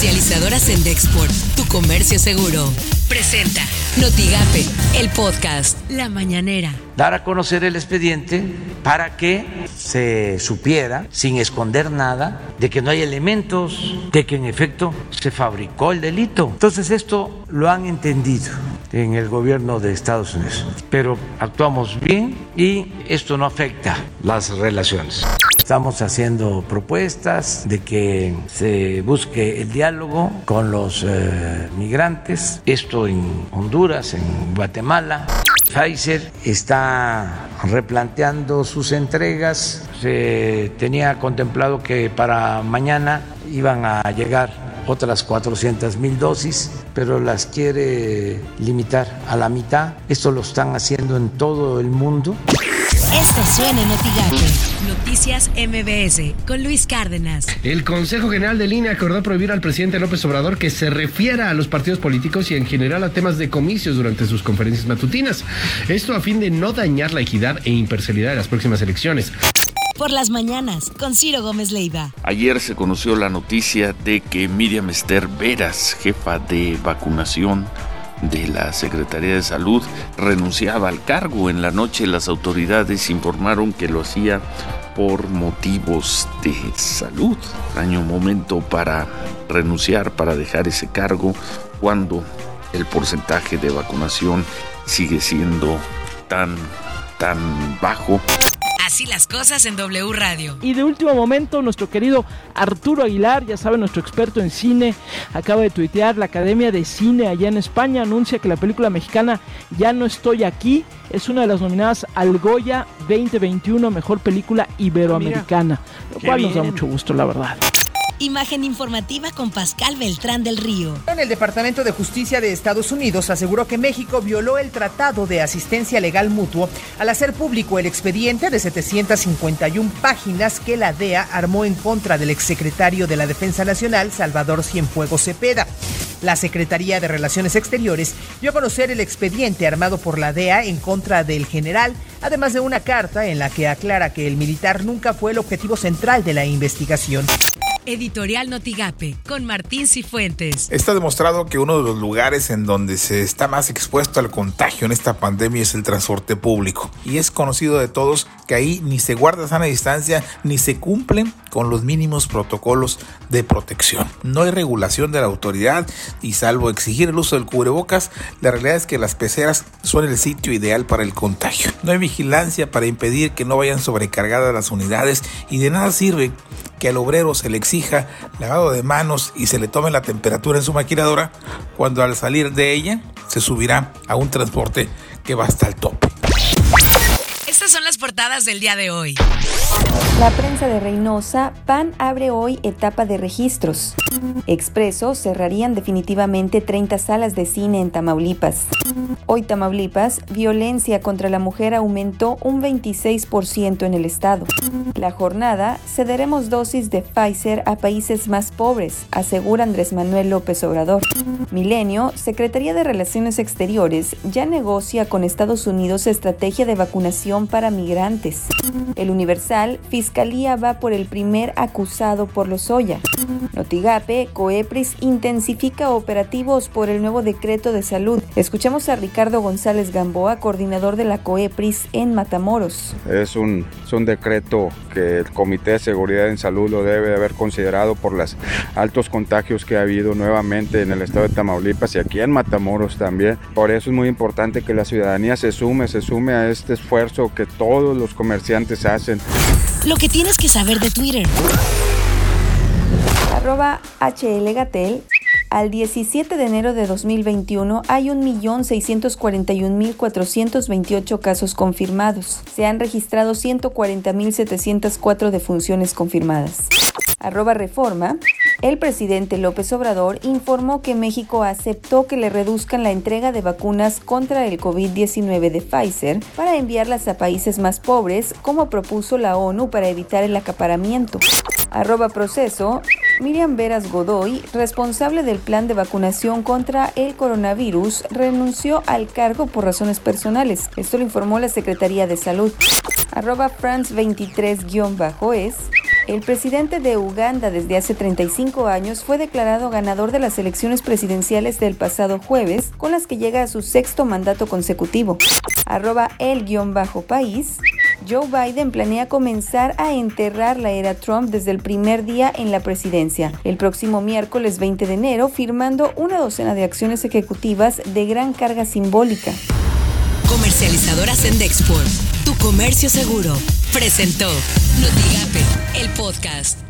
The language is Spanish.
Comercializadoras en Dexport, tu comercio seguro. Presenta Notigape, el podcast La Mañanera. Dar a conocer el expediente para que se supiera, sin esconder nada, de que no hay elementos, de que en efecto se fabricó el delito. Entonces esto lo han entendido en el gobierno de Estados Unidos. Pero actuamos bien y esto no afecta las relaciones. Estamos haciendo propuestas de que se busque el diálogo con los eh, migrantes, esto en Honduras, en Guatemala. Pfizer está replanteando sus entregas. Se tenía contemplado que para mañana iban a llegar otras 400 mil dosis, pero las quiere limitar a la mitad. Esto lo están haciendo en todo el mundo. Esto suena en Noticias MBS con Luis Cárdenas. El Consejo General de Línea acordó prohibir al presidente López Obrador que se refiera a los partidos políticos y en general a temas de comicios durante sus conferencias matutinas. Esto a fin de no dañar la equidad e imparcialidad de las próximas elecciones por las mañanas con Ciro Gómez Leiva. Ayer se conoció la noticia de que Miriam Esther Veras, jefa de vacunación de la Secretaría de Salud renunciaba al cargo. En la noche las autoridades informaron que lo hacía por motivos de salud. Año momento para renunciar, para dejar ese cargo cuando el porcentaje de vacunación sigue siendo tan tan bajo. Así las cosas en W Radio. Y de último momento, nuestro querido Arturo Aguilar, ya saben, nuestro experto en cine, acaba de tuitear, la Academia de Cine allá en España anuncia que la película mexicana Ya no estoy aquí es una de las nominadas al Goya 2021 Mejor Película Iberoamericana, lo cual nos da mucho gusto, la verdad. Imagen informativa con Pascal Beltrán del Río. El Departamento de Justicia de Estados Unidos aseguró que México violó el Tratado de Asistencia Legal Mutuo al hacer público el expediente de 751 páginas que la DEA armó en contra del exsecretario de la Defensa Nacional, Salvador Cienfuegos Cepeda. La Secretaría de Relaciones Exteriores dio a conocer el expediente armado por la DEA en contra del general, además de una carta en la que aclara que el militar nunca fue el objetivo central de la investigación. Editorial Notigape con Martín Cifuentes. Está demostrado que uno de los lugares en donde se está más expuesto al contagio en esta pandemia es el transporte público. Y es conocido de todos que ahí ni se guarda sana distancia ni se cumplen con los mínimos protocolos de protección. No hay regulación de la autoridad y salvo exigir el uso del cubrebocas, la realidad es que las peceras son el sitio ideal para el contagio. No hay vigilancia para impedir que no vayan sobrecargadas las unidades y de nada sirve que al obrero se le exija lavado de manos y se le tome la temperatura en su maquinadora, cuando al salir de ella se subirá a un transporte que va hasta el tope. Son las portadas del día de hoy. La prensa de Reynosa, PAN abre hoy etapa de registros. Expreso cerrarían definitivamente 30 salas de cine en Tamaulipas. Hoy Tamaulipas, violencia contra la mujer aumentó un 26% en el estado. La jornada, cederemos dosis de Pfizer a países más pobres, asegura Andrés Manuel López Obrador. Milenio, Secretaría de Relaciones Exteriores, ya negocia con Estados Unidos estrategia de vacunación para migrantes. El Universal, Fiscalía va por el primer acusado por los Oya. Notigape, Coepris intensifica operativos por el nuevo decreto de salud. Escuchamos a Ricardo González Gamboa, coordinador de la COEPRIS en Matamoros. Es un, un decreto que el Comité de Seguridad en Salud lo debe haber considerado por los altos contagios que ha habido nuevamente en el estado de Tamaulipas y aquí en Matamoros también. Por eso es muy importante que la ciudadanía se sume, se sume a este esfuerzo que todos los comerciantes hacen. Lo que tienes que saber de Twitter. Arroba HLGatel al 17 de enero de 2021 hay 1.641.428 casos confirmados. Se han registrado 140.704 defunciones confirmadas. Arroba Reforma. El presidente López Obrador informó que México aceptó que le reduzcan la entrega de vacunas contra el COVID-19 de Pfizer para enviarlas a países más pobres, como propuso la ONU para evitar el acaparamiento. Arroba Proceso. Miriam Veras Godoy, responsable del plan de vacunación contra el coronavirus, renunció al cargo por razones personales. Esto lo informó la Secretaría de Salud. Arroba France23-es. El presidente de Uganda desde hace 35 años fue declarado ganador de las elecciones presidenciales del pasado jueves, con las que llega a su sexto mandato consecutivo. Arroba el guion bajo país. Joe Biden planea comenzar a enterrar la era Trump desde el primer día en la presidencia, el próximo miércoles 20 de enero, firmando una docena de acciones ejecutivas de gran carga simbólica. Comercializadora Sendexport, tu comercio seguro, presentó Notigape, el podcast.